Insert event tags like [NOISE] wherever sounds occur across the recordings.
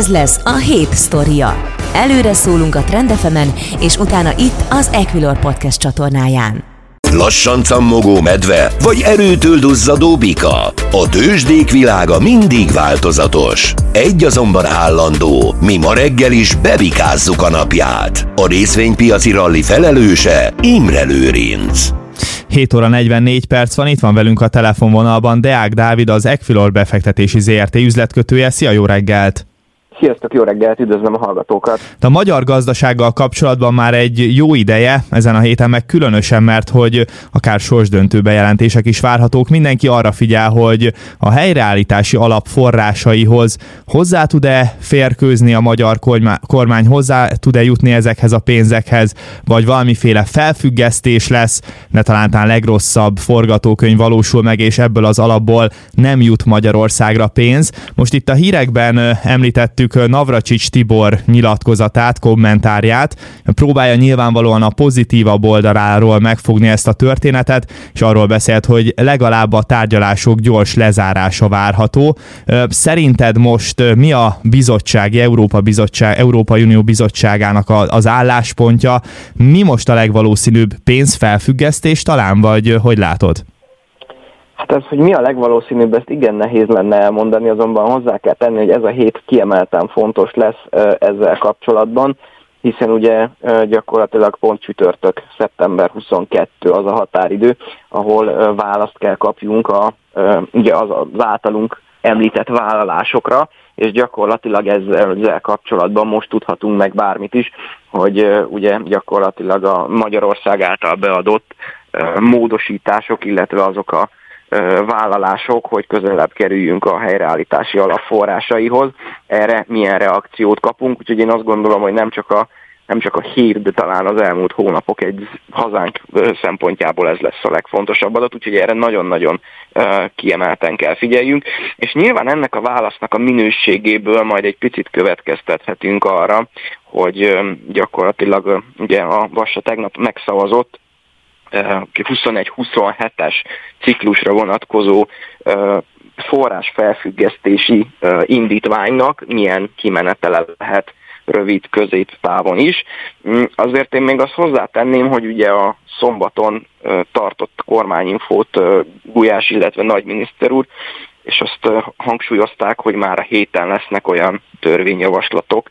Ez lesz a hét sztoria. Előre szólunk a Trendefemen, és utána itt az Equilor Podcast csatornáján. Lassan cammogó medve, vagy erőtől duzzadó bika. A tőzsdék világa mindig változatos. Egy azonban állandó, mi ma reggel is bebikázzuk a napját. A részvénypiaci ralli felelőse Imre Lőrinc. 7 óra 44 perc van, itt van velünk a telefonvonalban Deák Dávid, az Equilor befektetési ZRT üzletkötője. Szia, jó reggelt! Sziasztok, jó reggelt, üdvözlöm a hallgatókat! De a magyar gazdasággal kapcsolatban már egy jó ideje, ezen a héten meg különösen, mert hogy akár sorsdöntő bejelentések is várhatók. Mindenki arra figyel, hogy a helyreállítási alap forrásaihoz hozzá tud-e férkőzni a magyar kormány, hozzá tud-e jutni ezekhez a pénzekhez, vagy valamiféle felfüggesztés lesz, ne talán legrosszabb forgatókönyv valósul meg, és ebből az alapból nem jut Magyarországra pénz. Most itt a hírekben említettük megnézzük Navracsics Tibor nyilatkozatát, kommentárját. Próbálja nyilvánvalóan a pozitívabb oldaláról megfogni ezt a történetet, és arról beszélt, hogy legalább a tárgyalások gyors lezárása várható. Szerinted most mi a bizottság, Európa Bizottság, Európai Unió Bizottságának az álláspontja? Mi most a legvalószínűbb pénzfelfüggesztés talán, vagy hogy látod? Hát ez, hogy mi a legvalószínűbb, ezt igen nehéz lenne elmondani, azonban hozzá kell tenni, hogy ez a hét kiemelten fontos lesz ezzel kapcsolatban, hiszen ugye gyakorlatilag pont csütörtök, szeptember 22 az a határidő, ahol választ kell kapjunk a, ugye az, az általunk említett vállalásokra, és gyakorlatilag ezzel, ezzel kapcsolatban most tudhatunk meg bármit is, hogy ugye gyakorlatilag a Magyarország által beadott módosítások, illetve azok a vállalások, hogy közelebb kerüljünk a helyreállítási alapforrásaihoz. Erre milyen reakciót kapunk, úgyhogy én azt gondolom, hogy nem csak a nem csak a hír, de talán az elmúlt hónapok egy hazánk szempontjából ez lesz a legfontosabb adat, úgyhogy erre nagyon-nagyon kiemelten kell figyeljünk. És nyilván ennek a válasznak a minőségéből majd egy picit következtethetünk arra, hogy gyakorlatilag ugye a Vassa tegnap megszavazott 21-27-es ciklusra vonatkozó forrás felfüggesztési indítványnak milyen kimenetele lehet rövid, középtávon is. Mm, azért én még azt hozzátenném, hogy ugye a szombaton tartott kormányinfót Gulyás, illetve nagyminiszter úr, és azt hangsúlyozták, hogy már a héten lesznek olyan törvényjavaslatok,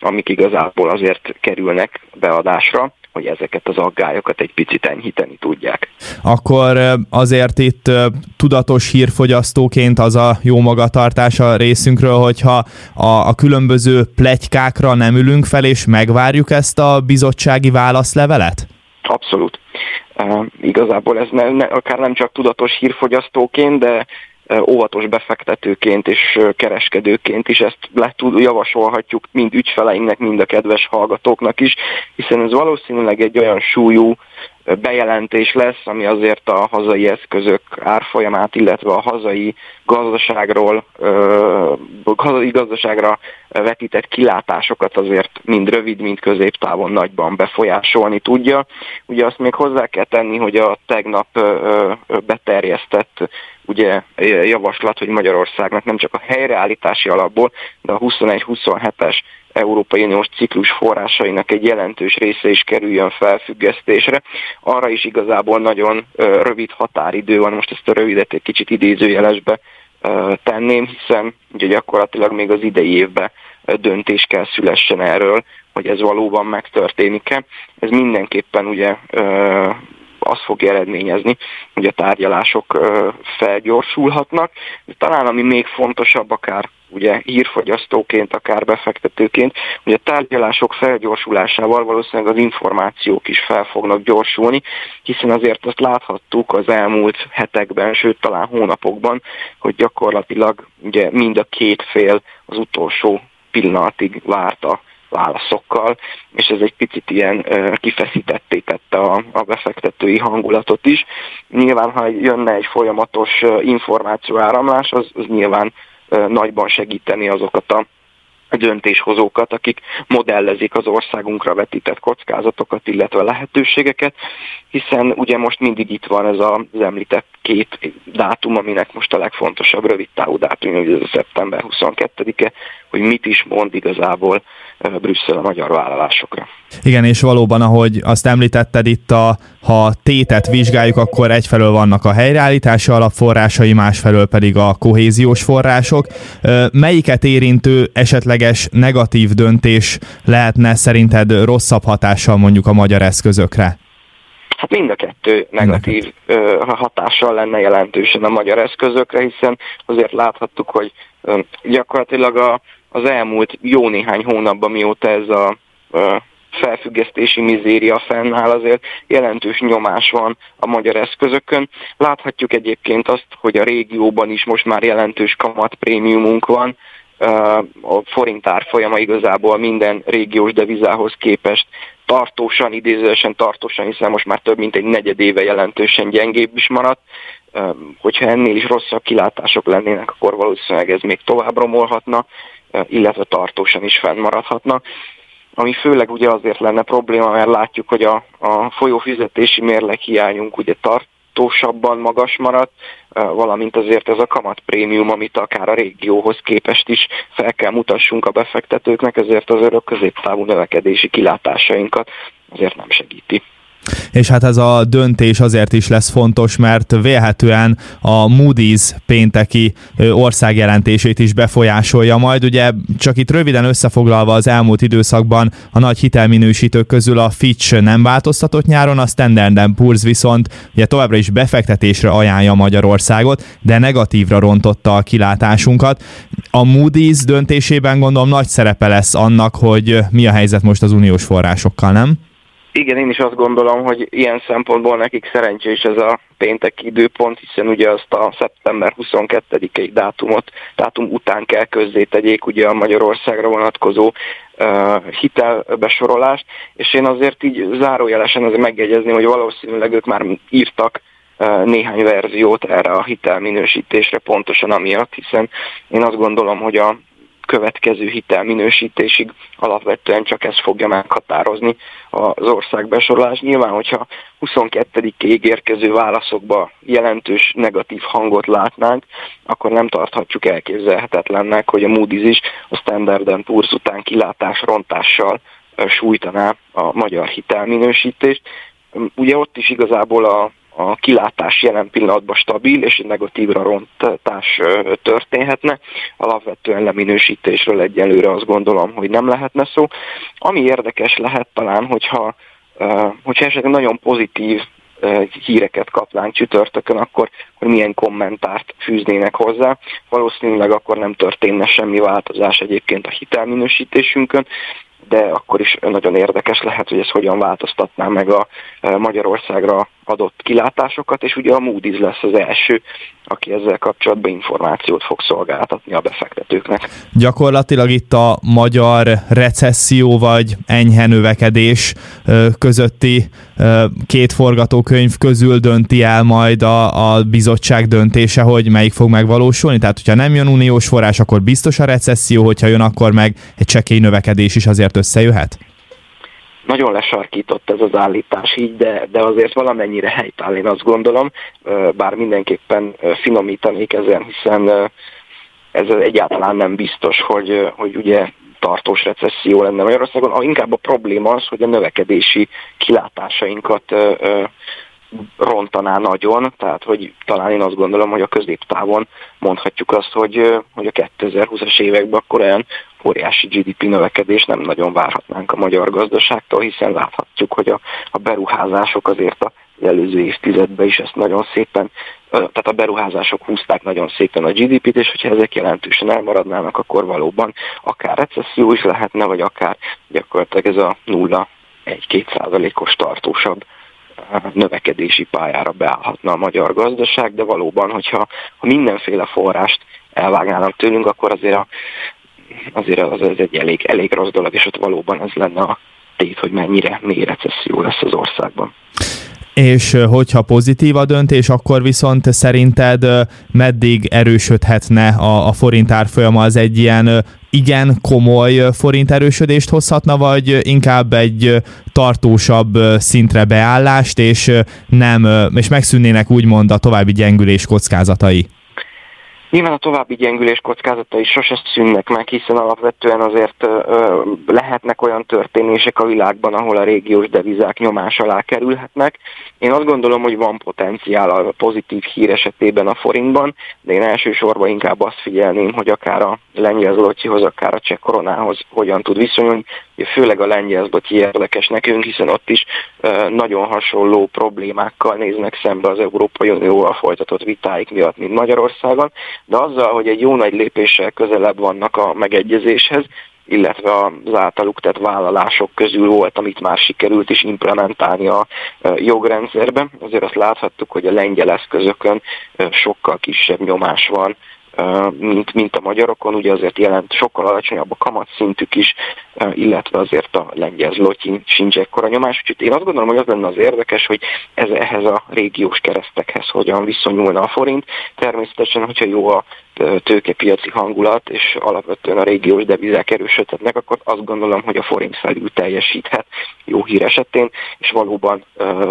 amik igazából azért kerülnek beadásra hogy ezeket az aggályokat egy picit enyhíteni tudják. Akkor azért itt tudatos hírfogyasztóként az a jó magatartás a részünkről, hogyha a, a különböző plegykákra nem ülünk fel, és megvárjuk ezt a bizottsági válaszlevelet? Abszolút. Uh, igazából ez ne, ne, akár nem csak tudatos hírfogyasztóként, de óvatos befektetőként és kereskedőként is ezt le tud, javasolhatjuk mind ügyfeleinknek, mind a kedves hallgatóknak is, hiszen ez valószínűleg egy olyan súlyú bejelentés lesz, ami azért a hazai eszközök árfolyamát, illetve a hazai gazdaságról, hazai gazdaságra vetített kilátásokat azért mind rövid, mind középtávon nagyban befolyásolni tudja. Ugye azt még hozzá kell tenni, hogy a tegnap beterjesztett ugye javaslat, hogy Magyarországnak nem csak a helyreállítási alapból, de a 21-27-es Európai Uniós ciklus forrásainak egy jelentős része is kerüljön felfüggesztésre. Arra is igazából nagyon rövid határidő van, most ezt a rövidet egy kicsit idézőjelesbe tenném, hiszen ugye gyakorlatilag még az idei évben döntés kell szülessen erről, hogy ez valóban megtörténik-e. Ez mindenképpen ugye azt fog eredményezni, hogy a tárgyalások felgyorsulhatnak. De talán ami még fontosabb, akár ugye hírfogyasztóként, akár befektetőként, hogy a tárgyalások felgyorsulásával valószínűleg az információk is fel fognak gyorsulni, hiszen azért azt láthattuk az elmúlt hetekben, sőt talán hónapokban, hogy gyakorlatilag ugye mind a két fél az utolsó pillanatig várta válaszokkal, és ez egy picit ilyen kifeszítetté tette a, a befektetői hangulatot is. Nyilván, ha jönne egy folyamatos információáramlás, az, az nyilván nagyban segíteni azokat a döntéshozókat, akik modellezik az országunkra vetített kockázatokat, illetve lehetőségeket, hiszen ugye most mindig itt van ez az említett két dátum, aminek most a legfontosabb rövid távú dátum, hogy ez a szeptember 22-e, hogy mit is mond igazából Brüsszel a magyar vállalásokra. Igen, és valóban, ahogy azt említetted itt, a, ha tétet vizsgáljuk, akkor egyfelől vannak a helyreállítási alapforrásai, másfelől pedig a kohéziós források. Melyiket érintő esetleges negatív döntés lehetne szerinted rosszabb hatással mondjuk a magyar eszközökre? Hát mind a kettő negatív hatással lenne jelentősen a magyar eszközökre, hiszen azért láthattuk, hogy gyakorlatilag a, az elmúlt jó néhány hónapban, mióta ez a felfüggesztési mizéria fennáll, azért jelentős nyomás van a magyar eszközökön. Láthatjuk egyébként azt, hogy a régióban is most már jelentős kamatprémiumunk van, a forint árfolyama igazából minden régiós devizához képest tartósan, idézősen tartósan, hiszen most már több mint egy negyed éve jelentősen gyengébb is maradt. Hogyha ennél is rosszabb kilátások lennének, akkor valószínűleg ez még tovább romolhatna, illetve tartósan is fennmaradhatna. Ami főleg ugye azért lenne probléma, mert látjuk, hogy a, a folyófizetési mérleg hiányunk ugye tart, tartósabban magas maradt, valamint azért ez a kamatprémium, amit akár a régióhoz képest is fel kell mutassunk a befektetőknek, ezért az örök középtávú növekedési kilátásainkat azért nem segíti és hát ez a döntés azért is lesz fontos, mert vélhetően a Moody's pénteki országjelentését is befolyásolja majd. Ugye csak itt röviden összefoglalva az elmúlt időszakban a nagy hitelminősítők közül a Fitch nem változtatott nyáron, a Standard Poor's viszont ugye továbbra is befektetésre ajánlja Magyarországot, de negatívra rontotta a kilátásunkat. A Moody's döntésében gondolom nagy szerepe lesz annak, hogy mi a helyzet most az uniós forrásokkal, nem? Igen, én is azt gondolom, hogy ilyen szempontból nekik szerencsés ez a péntek időpont, hiszen ugye azt a szeptember 22-i dátumot, dátum után kell közzétegyék ugye a Magyarországra vonatkozó uh, hitelbesorolást, és én azért így zárójelesen azért megjegyezném, hogy valószínűleg ők már írtak néhány verziót erre a hitelminősítésre pontosan amiatt, hiszen én azt gondolom, hogy a következő hitelminősítésig alapvetően csak ez fogja meghatározni az ország besorolás. Nyilván, hogyha 22-ig érkező válaszokba jelentős negatív hangot látnánk, akkor nem tarthatjuk elképzelhetetlennek, hogy a Moody's is a Standard Poor's után kilátás rontással sújtaná a magyar hitelminősítést. Ugye ott is igazából a a kilátás jelen pillanatban stabil, és egy negatívra rontás történhetne. Alapvetően leminősítésről egyelőre azt gondolom, hogy nem lehetne szó. Ami érdekes lehet talán, hogyha, hogyha esetleg nagyon pozitív híreket kapnánk csütörtökön, akkor hogy milyen kommentárt fűznének hozzá. Valószínűleg akkor nem történne semmi változás egyébként a hitelminősítésünkön, de akkor is nagyon érdekes lehet, hogy ez hogyan változtatná meg a Magyarországra adott kilátásokat, és ugye a Moody's lesz az első, aki ezzel kapcsolatban információt fog szolgáltatni a befektetőknek. Gyakorlatilag itt a magyar recesszió vagy enyhe növekedés közötti két forgatókönyv közül dönti el majd a, a bizottság döntése, hogy melyik fog megvalósulni. Tehát, hogyha nem jön uniós forrás, akkor biztos a recesszió, hogyha jön, akkor meg egy csekély növekedés is azért összejöhet? Nagyon lesarkított ez az állítás így, de, de azért valamennyire helytáll, én azt gondolom, bár mindenképpen finomítanék ezen, hiszen ez egyáltalán nem biztos, hogy, hogy ugye tartós recesszió lenne Magyarországon. Inkább a probléma az, hogy a növekedési kilátásainkat rontaná nagyon, tehát hogy talán én azt gondolom, hogy a középtávon mondhatjuk azt, hogy, hogy a 2020-as években akkor olyan óriási GDP növekedés nem nagyon várhatnánk a magyar gazdaságtól, hiszen láthatjuk, hogy a, a beruházások azért a előző évtizedben is ezt nagyon szépen, tehát a beruházások húzták nagyon szépen a GDP-t, és hogyha ezek jelentősen elmaradnának, akkor valóban akár recesszió is lehetne, vagy akár gyakorlatilag ez a nulla 1-2 százalékos tartósabb növekedési pályára beállhatna a magyar gazdaság, de valóban, hogyha ha mindenféle forrást elvágnának tőlünk, akkor azért, a, azért az, az egy elég, elég rossz dolog, és ott valóban ez lenne a tét, hogy mennyire mély recesszió lesz az országban. És hogyha pozitív a döntés, akkor viszont szerinted meddig erősödhetne a, a forint árfolyama? Az egy ilyen igen komoly forint erősödést hozhatna, vagy inkább egy tartósabb szintre beállást, és nem, és megszűnnének úgymond a további gyengülés kockázatai? Nyilván a további gyengülés kockázatai sose szűnnek meg, hiszen alapvetően azért ö, lehetnek olyan történések a világban, ahol a régiós devizák nyomás alá kerülhetnek. Én azt gondolom, hogy van potenciál a pozitív hír esetében a forintban, de én elsősorban inkább azt figyelném, hogy akár a lengyel zlotyihoz, akár a cseh koronához hogyan tud viszonyulni. Főleg a lengyel zlotyi érdekes nekünk, hiszen ott is ö, nagyon hasonló problémákkal néznek szembe az Európai Unióval folytatott vitáik miatt, mint Magyarországon de azzal, hogy egy jó nagy lépéssel közelebb vannak a megegyezéshez, illetve az általuk tett vállalások közül volt, amit már sikerült is implementálni a jogrendszerbe. Azért azt láthattuk, hogy a lengyel eszközökön sokkal kisebb nyomás van mint, mint a magyarokon, ugye azért jelent sokkal alacsonyabb a kamatszintük is, illetve azért a lengyel zlotyin sincs ekkora nyomás, úgyhogy én azt gondolom, hogy az lenne az érdekes, hogy ez ehhez a régiós keresztekhez hogyan viszonyulna a forint. Természetesen, hogyha jó a tőkepiaci hangulat, és alapvetően a régiós devizák erősödhetnek, akkor azt gondolom, hogy a forint felül teljesíthet jó hír esetén, és valóban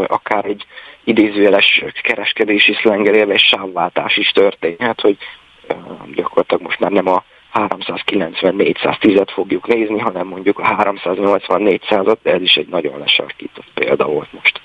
akár egy idézőjeles kereskedési szlenger élve egy sávváltás is történhet, hogy gyakorlatilag most már nem a 390-410-et fogjuk nézni, hanem mondjuk a 380-400-at, de ez is egy nagyon lesarkított példa volt most.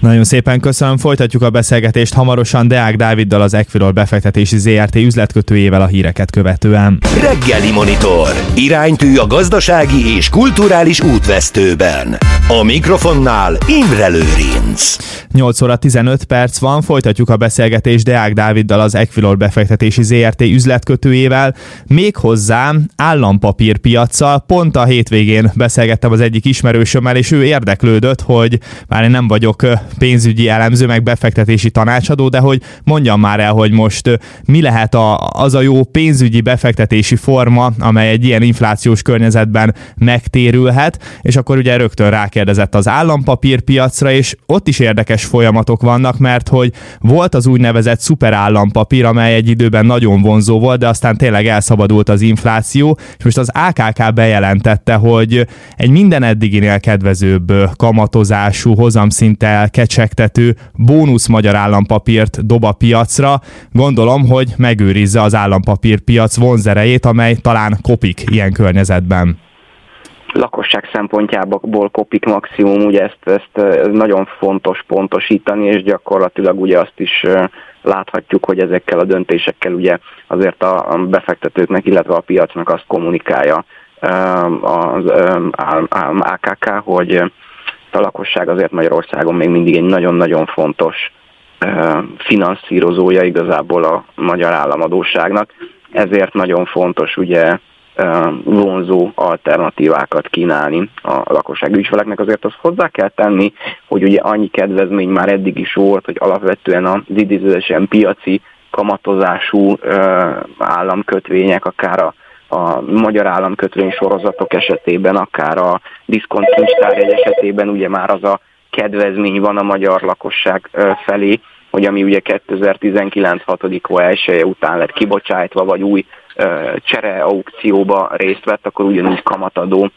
Nagyon szépen köszönöm, folytatjuk a beszélgetést hamarosan Deák Dáviddal az Equilor befektetési ZRT üzletkötőjével a híreket követően. Reggeli Monitor. Iránytű a gazdasági és kulturális útvesztőben. A mikrofonnál Imre Lőrinc. 8 óra 15 perc van, folytatjuk a beszélgetést Deák Dáviddal az Equilor befektetési ZRT üzletkötőjével, méghozzá állampapírpiacsal. Pont a hétvégén beszélgettem az egyik ismerősömmel, és ő érdeklődött, hogy már én nem vagyok pénzügyi elemző, meg befektetési tanácsadó, de hogy mondjam már el, hogy most mi lehet a, az a jó pénzügyi befektetési forma, amely egy ilyen inflációs környezetben megtérülhet, és akkor ugye rögtön rákérdezett az állampapírpiacra, és ott is érdekes folyamatok vannak, mert hogy volt az úgynevezett szuperállampapír, amely egy időben nagyon vonzó volt, de aztán tényleg elszabadult az infláció, és most az AKK bejelentette, hogy egy minden eddiginél kedvezőbb kamatozású hozamszinttel kecsegtető bónusz magyar állampapírt dob a piacra. Gondolom, hogy megőrizze az állampapírpiac vonzerejét, amely talán kopik ilyen környezetben lakosság szempontjából kopik maximum, ugye ezt, ezt ez nagyon fontos pontosítani, és gyakorlatilag ugye azt is láthatjuk, hogy ezekkel a döntésekkel ugye azért a befektetőknek, illetve a piacnak azt kommunikálja az AKK, hogy a lakosság azért Magyarországon még mindig egy nagyon-nagyon fontos finanszírozója igazából a magyar államadóságnak, ezért nagyon fontos ugye vonzó alternatívákat kínálni a lakosság ügyfeleknek. Azért azt hozzá kell tenni, hogy ugye annyi kedvezmény már eddig is volt, hogy alapvetően a idézősen piaci kamatozású államkötvények, akár a a magyar államkötvény sorozatok esetében, akár a diszkontkincstár esetében ugye már az a kedvezmény van a magyar lakosság felé, hogy ami ugye 2019 6. 1 után lett kibocsájtva, vagy új csere aukcióba részt vett, akkor ugyanúgy kamatadó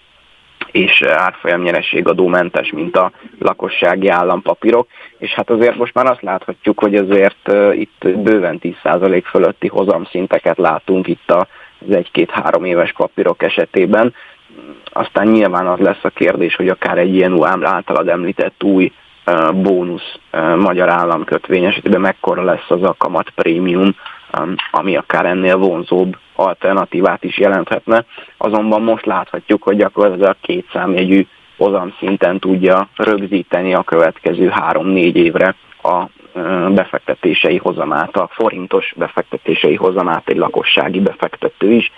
és árfolyam nyereségadómentes, mint a lakossági állampapírok, és hát azért most már azt láthatjuk, hogy azért itt bőven 10% fölötti hozamszinteket látunk itt az egy-két-három éves papírok esetében. Aztán nyilván az lesz a kérdés, hogy akár egy ilyen általad említett új bónusz magyar államkötvény esetében mekkora lesz az a kamat prémium, ami akár ennél vonzóbb alternatívát is jelenthetne. Azonban most láthatjuk, hogy gyakorlatilag két számjegyű hozam szinten tudja rögzíteni a következő három-négy évre a befektetései hozamát, a forintos befektetései hozamát egy lakossági befektető is.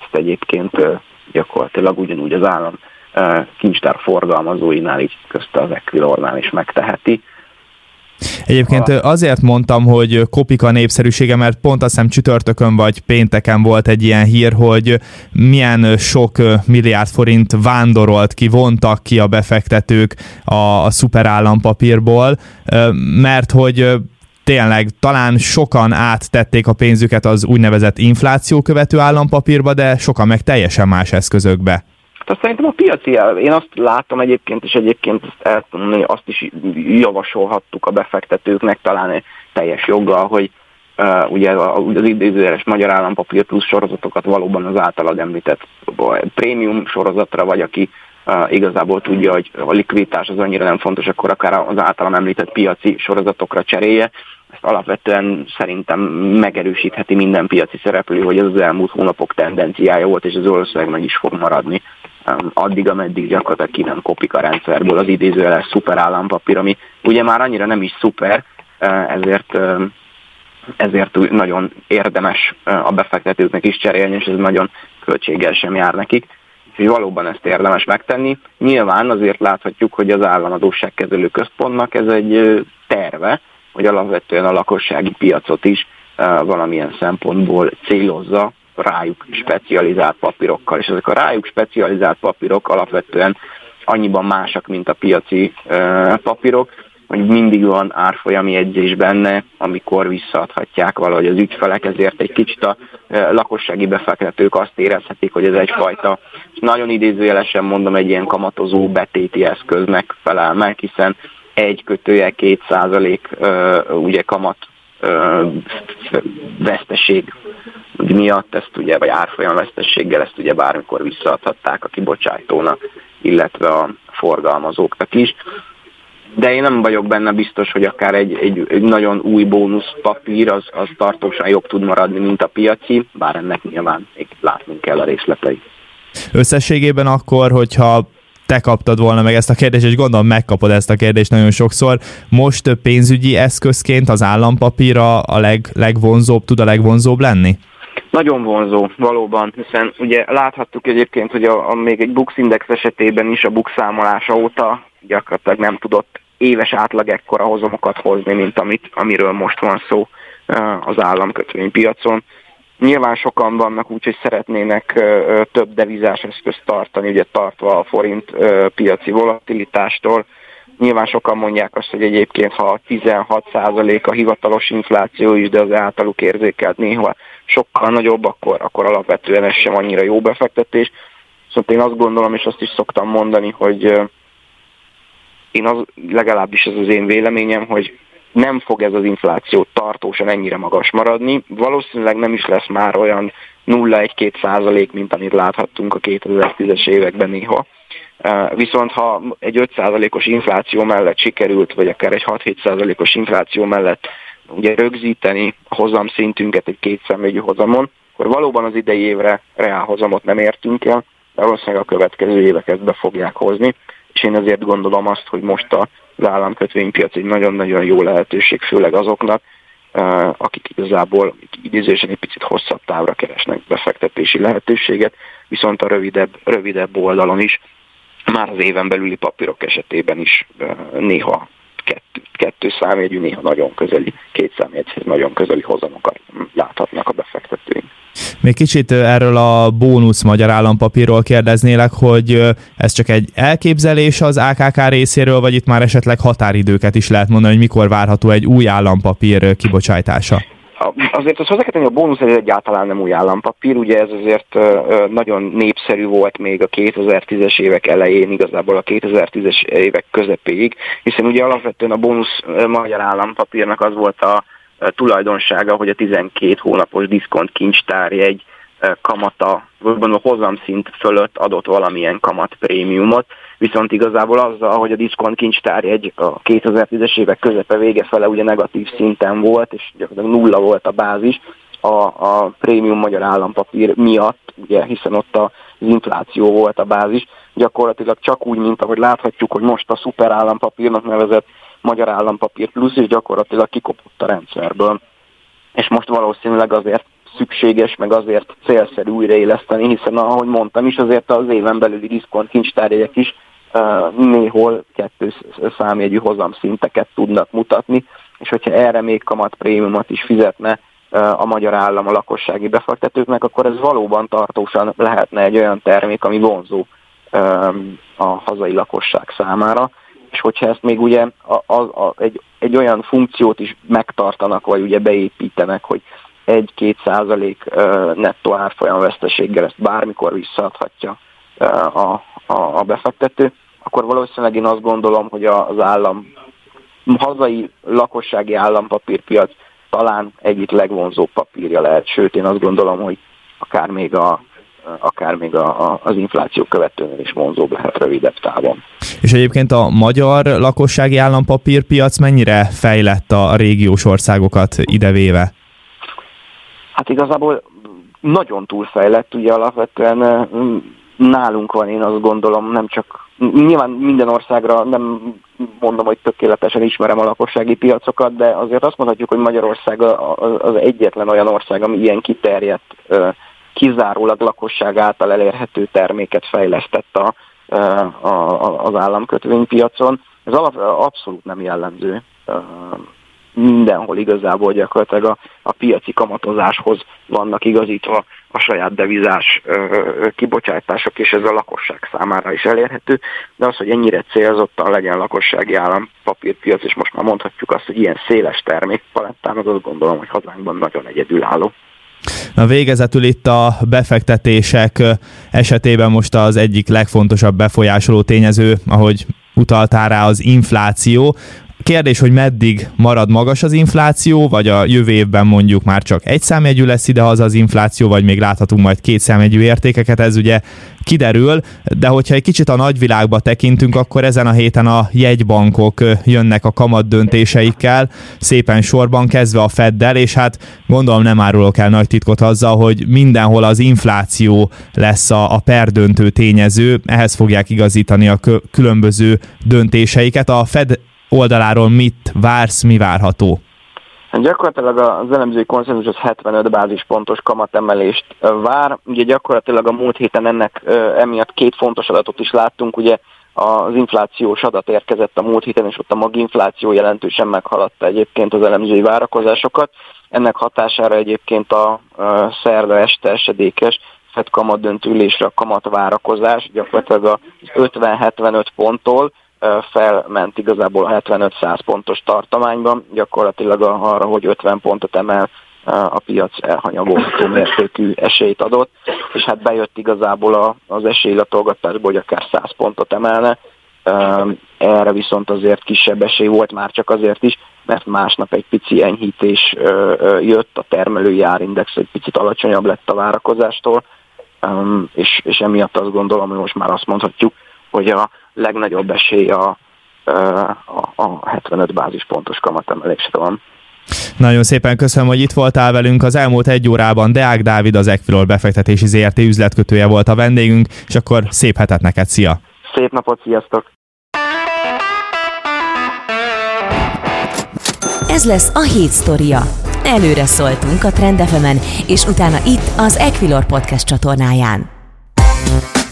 Ezt egyébként gyakorlatilag ugyanúgy az állam kincstár forgalmazóinál, így közte az Equilornál is megteheti. Egyébként azért mondtam, hogy kopik a népszerűsége, mert pont azt hiszem csütörtökön vagy pénteken volt egy ilyen hír, hogy milyen sok milliárd forint vándorolt ki, vontak ki a befektetők a, a szuperállampapírból, mert hogy tényleg talán sokan áttették a pénzüket az úgynevezett infláció követő állampapírba, de sokan meg teljesen más eszközökbe. Tehát szerintem a piaci, én azt látom egyébként, és egyébként ezt el azt is javasolhattuk a befektetőknek talán teljes joggal, hogy uh, ugye az idézőjeles magyar állampapír plusz sorozatokat valóban az általad említett prémium sorozatra, vagy aki uh, igazából tudja, hogy a likviditás az annyira nem fontos, akkor akár az általam említett piaci sorozatokra cserélje. Ezt alapvetően szerintem megerősítheti minden piaci szereplő, hogy ez az elmúlt hónapok tendenciája volt, és ez valószínűleg meg is fog maradni addig, ameddig gyakorlatilag ki nem kopik a rendszerből az idézőjeles szuper állampapír, ami ugye már annyira nem is szuper, ezért ezért nagyon érdemes a befektetőknek is cserélni, és ez nagyon költséggel sem jár nekik. Úgyhogy valóban ezt érdemes megtenni. Nyilván azért láthatjuk, hogy az államadóságkezelő központnak ez egy terve, hogy alapvetően a lakossági piacot is valamilyen szempontból célozza, rájuk specializált papírokkal, és ezek a rájuk specializált papírok alapvetően annyiban másak, mint a piaci papírok, hogy mindig van árfolyami edzés benne, amikor visszaadhatják valahogy az ügyfelek, ezért egy kicsit a lakossági befektetők azt érezhetik, hogy ez egyfajta, nagyon idézőjelesen mondom, egy ilyen kamatozó betéti eszköznek felel meg, hiszen egy kötője két százalék ugye kamat veszteség miatt ezt ugye, vagy árfolyam vesztességgel ezt ugye bármikor visszaadhatták a kibocsátónak, illetve a forgalmazóknak is. De én nem vagyok benne biztos, hogy akár egy, egy, egy nagyon új bónusz papír az, az tartósan jobb tud maradni, mint a piaci, bár ennek nyilván még látnunk kell a részleteit. Összességében akkor, hogyha te kaptad volna meg ezt a kérdést, és gondolom megkapod ezt a kérdést nagyon sokszor. Most pénzügyi eszközként az állampapíra a leg, legvonzóbb, tud a legvonzóbb lenni? Nagyon vonzó, valóban, hiszen ugye láthattuk egyébként, hogy a, a még egy Bux Index esetében is a Bux számolása óta gyakorlatilag nem tudott éves átlag ekkora hozamokat hozni, mint amit, amiről most van szó az államkötvénypiacon. Nyilván sokan vannak úgy, hogy szeretnének több devizás eszközt tartani, ugye tartva a forint piaci volatilitástól. Nyilván sokan mondják azt, hogy egyébként ha 16% a hivatalos infláció is, de az általuk érzékelt néha sokkal nagyobb, akkor, akkor alapvetően ez sem annyira jó befektetés. Szóval én azt gondolom, és azt is szoktam mondani, hogy én az, legalábbis ez az én véleményem, hogy nem fog ez az infláció tartósan ennyire magas maradni. Valószínűleg nem is lesz már olyan 0-1-2 százalék, mint amit láthattunk a 2010-es években néha. Viszont ha egy 5 százalékos infláció mellett sikerült, vagy akár egy 6-7 százalékos infláció mellett ugye rögzíteni a hozamszintünket egy kétszemvégyű hozamon, akkor valóban az idei évre reál hozamot nem értünk el, de valószínűleg a következő éveket be fogják hozni, és én azért gondolom azt, hogy most az államkötvénypiac egy nagyon-nagyon jó lehetőség, főleg azoknak, akik igazából idézősen egy picit hosszabb távra keresnek befektetési lehetőséget, viszont a rövidebb, rövidebb oldalon is már az éven belüli papírok esetében is néha kettő, kettő számjegyű, néha nagyon közeli, két számjegyhez nagyon közeli hozamokat láthatnak a befektetőink. Még kicsit erről a bónusz magyar állampapírról kérdeznélek, hogy ez csak egy elképzelés az AKK részéről, vagy itt már esetleg határidőket is lehet mondani, hogy mikor várható egy új állampapír kibocsátása? Azért az hozzá kell tenni, a bónusz ez egyáltalán nem új állampapír, ugye ez azért nagyon népszerű volt még a 2010-es évek elején, igazából a 2010-es évek közepéig, hiszen ugye alapvetően a bónusz magyar állampapírnak az volt a tulajdonsága, hogy a 12 hónapos diszkont kincstárjegy kamata, vagy a hozamszint fölött adott valamilyen kamat prémiumot, viszont igazából azzal, hogy a diszkont kincstár egy a 2010-es évek közepe vége fele ugye negatív szinten volt, és gyakorlatilag nulla volt a bázis, a, a prémium magyar állampapír miatt, ugye, hiszen ott az infláció volt a bázis, gyakorlatilag csak úgy, mint ahogy láthatjuk, hogy most a szuper állampapírnak nevezett magyar állampapír plusz, és gyakorlatilag kikopott a rendszerből. És most valószínűleg azért szükséges, meg azért célszerű újraéleszteni, hiszen ahogy mondtam is, azért az éven belüli diszkont kincstárjegyek is néhol kettő számjegyű hozamszinteket tudnak mutatni, és hogyha erre még prémiumot is fizetne a magyar állam a lakossági befektetőknek, akkor ez valóban tartósan lehetne egy olyan termék, ami vonzó a hazai lakosság számára, és hogyha ezt még ugye a, a, a, egy, egy olyan funkciót is megtartanak, vagy ugye beépítenek, hogy 1-2 százalék nettó árfolyam veszteséggel ezt bármikor visszaadhatja a, a, a befektető, akkor valószínűleg én azt gondolom, hogy az állam, hazai lakossági állampapírpiac talán egyik legvonzóbb papírja lehet, sőt én azt gondolom, hogy akár még a, akár még a, a, az infláció követően is vonzóbb lehet rövidebb távon. És egyébként a magyar lakossági állampapírpiac mennyire fejlett a régiós országokat idevéve? Hát igazából nagyon túlfejlett, ugye alapvetően nálunk van, én azt gondolom, nem csak nyilván minden országra nem mondom, hogy tökéletesen ismerem a lakossági piacokat, de azért azt mondhatjuk, hogy Magyarország az egyetlen olyan ország, ami ilyen kiterjedt, kizárólag lakosság által elérhető terméket fejlesztett a, az államkötvénypiacon. Ez abszolút nem jellemző mindenhol igazából gyakorlatilag a, a piaci kamatozáshoz vannak igazítva a saját devizás ö, kibocsátások, és ez a lakosság számára is elérhető, de az, hogy ennyire célzottan legyen lakossági állampapírpiac, és most már mondhatjuk azt, hogy ilyen széles termékpalettán, az azt gondolom, hogy hazánkban nagyon egyedülálló. Na végezetül itt a befektetések esetében most az egyik legfontosabb befolyásoló tényező, ahogy utaltál rá az infláció. Kérdés, hogy meddig marad magas az infláció, vagy a jövő évben mondjuk már csak egy számjegyű lesz ide az az infláció, vagy még láthatunk majd két számjegyű értékeket, ez ugye kiderül, de hogyha egy kicsit a nagyvilágba tekintünk, akkor ezen a héten a jegybankok jönnek a kamat döntéseikkel, szépen sorban kezdve a Feddel, és hát gondolom nem árulok el nagy titkot azzal, hogy mindenhol az infláció lesz a, a perdöntő tényező, ehhez fogják igazítani a különböző döntéseiket. A Fed oldaláról mit vársz, mi várható? Hát gyakorlatilag az elemzői konszenzus az 75 bázispontos kamatemelést vár. Ugye gyakorlatilag a múlt héten ennek emiatt két fontos adatot is láttunk. Ugye az inflációs adat érkezett a múlt héten, és ott a maginfláció jelentősen meghaladta egyébként az elemzői várakozásokat. Ennek hatására egyébként a szerda este esedékes FED kamat döntülésre a kamat várakozás gyakorlatilag az 50-75 ponttól felment igazából a 75-100 pontos tartományban, gyakorlatilag arra, hogy 50 pontot emel a piac elhanyagolható [LAUGHS] mértékű esélyt adott, és hát bejött igazából az esélylatolgatásból, hogy akár 100 pontot emelne, erre viszont azért kisebb esély volt már csak azért is, mert másnap egy pici enyhítés jött, a termelői árindex egy picit alacsonyabb lett a várakozástól, és, és emiatt azt gondolom, hogy most már azt mondhatjuk, hogy a legnagyobb esély a, a, a 75 bázispontos kamatemelésre van. Nagyon szépen köszönöm, hogy itt voltál velünk. Az elmúlt egy órában Deák Dávid, az Equilor befektetési ZRT üzletkötője volt a vendégünk, és akkor szép hetet neked, szia! Szép napot, sziasztok! Ez lesz a hét sztoria. Előre szóltunk a Trendefemen, és utána itt az Equilor podcast csatornáján.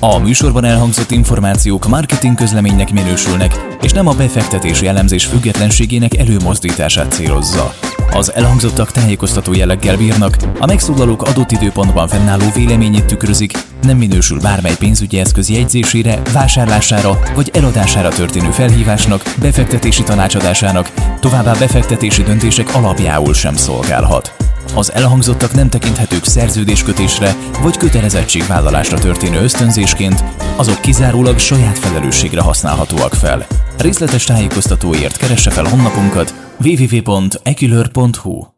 A műsorban elhangzott információk marketing közleménynek minősülnek, és nem a befektetési elemzés függetlenségének előmozdítását célozza. Az elhangzottak tájékoztató jelleggel bírnak, a megszólalók adott időpontban fennálló véleményét tükrözik, nem minősül bármely pénzügyi eszköz jegyzésére, vásárlására vagy eladására történő felhívásnak, befektetési tanácsadásának, továbbá befektetési döntések alapjául sem szolgálhat. Az elhangzottak nem tekinthetők szerződéskötésre vagy kötelezettségvállalásra történő ösztönzésként, azok kizárólag saját felelősségre használhatóak fel. Részletes tájékoztatóért keresse fel honlapunkat www.ekülör.hu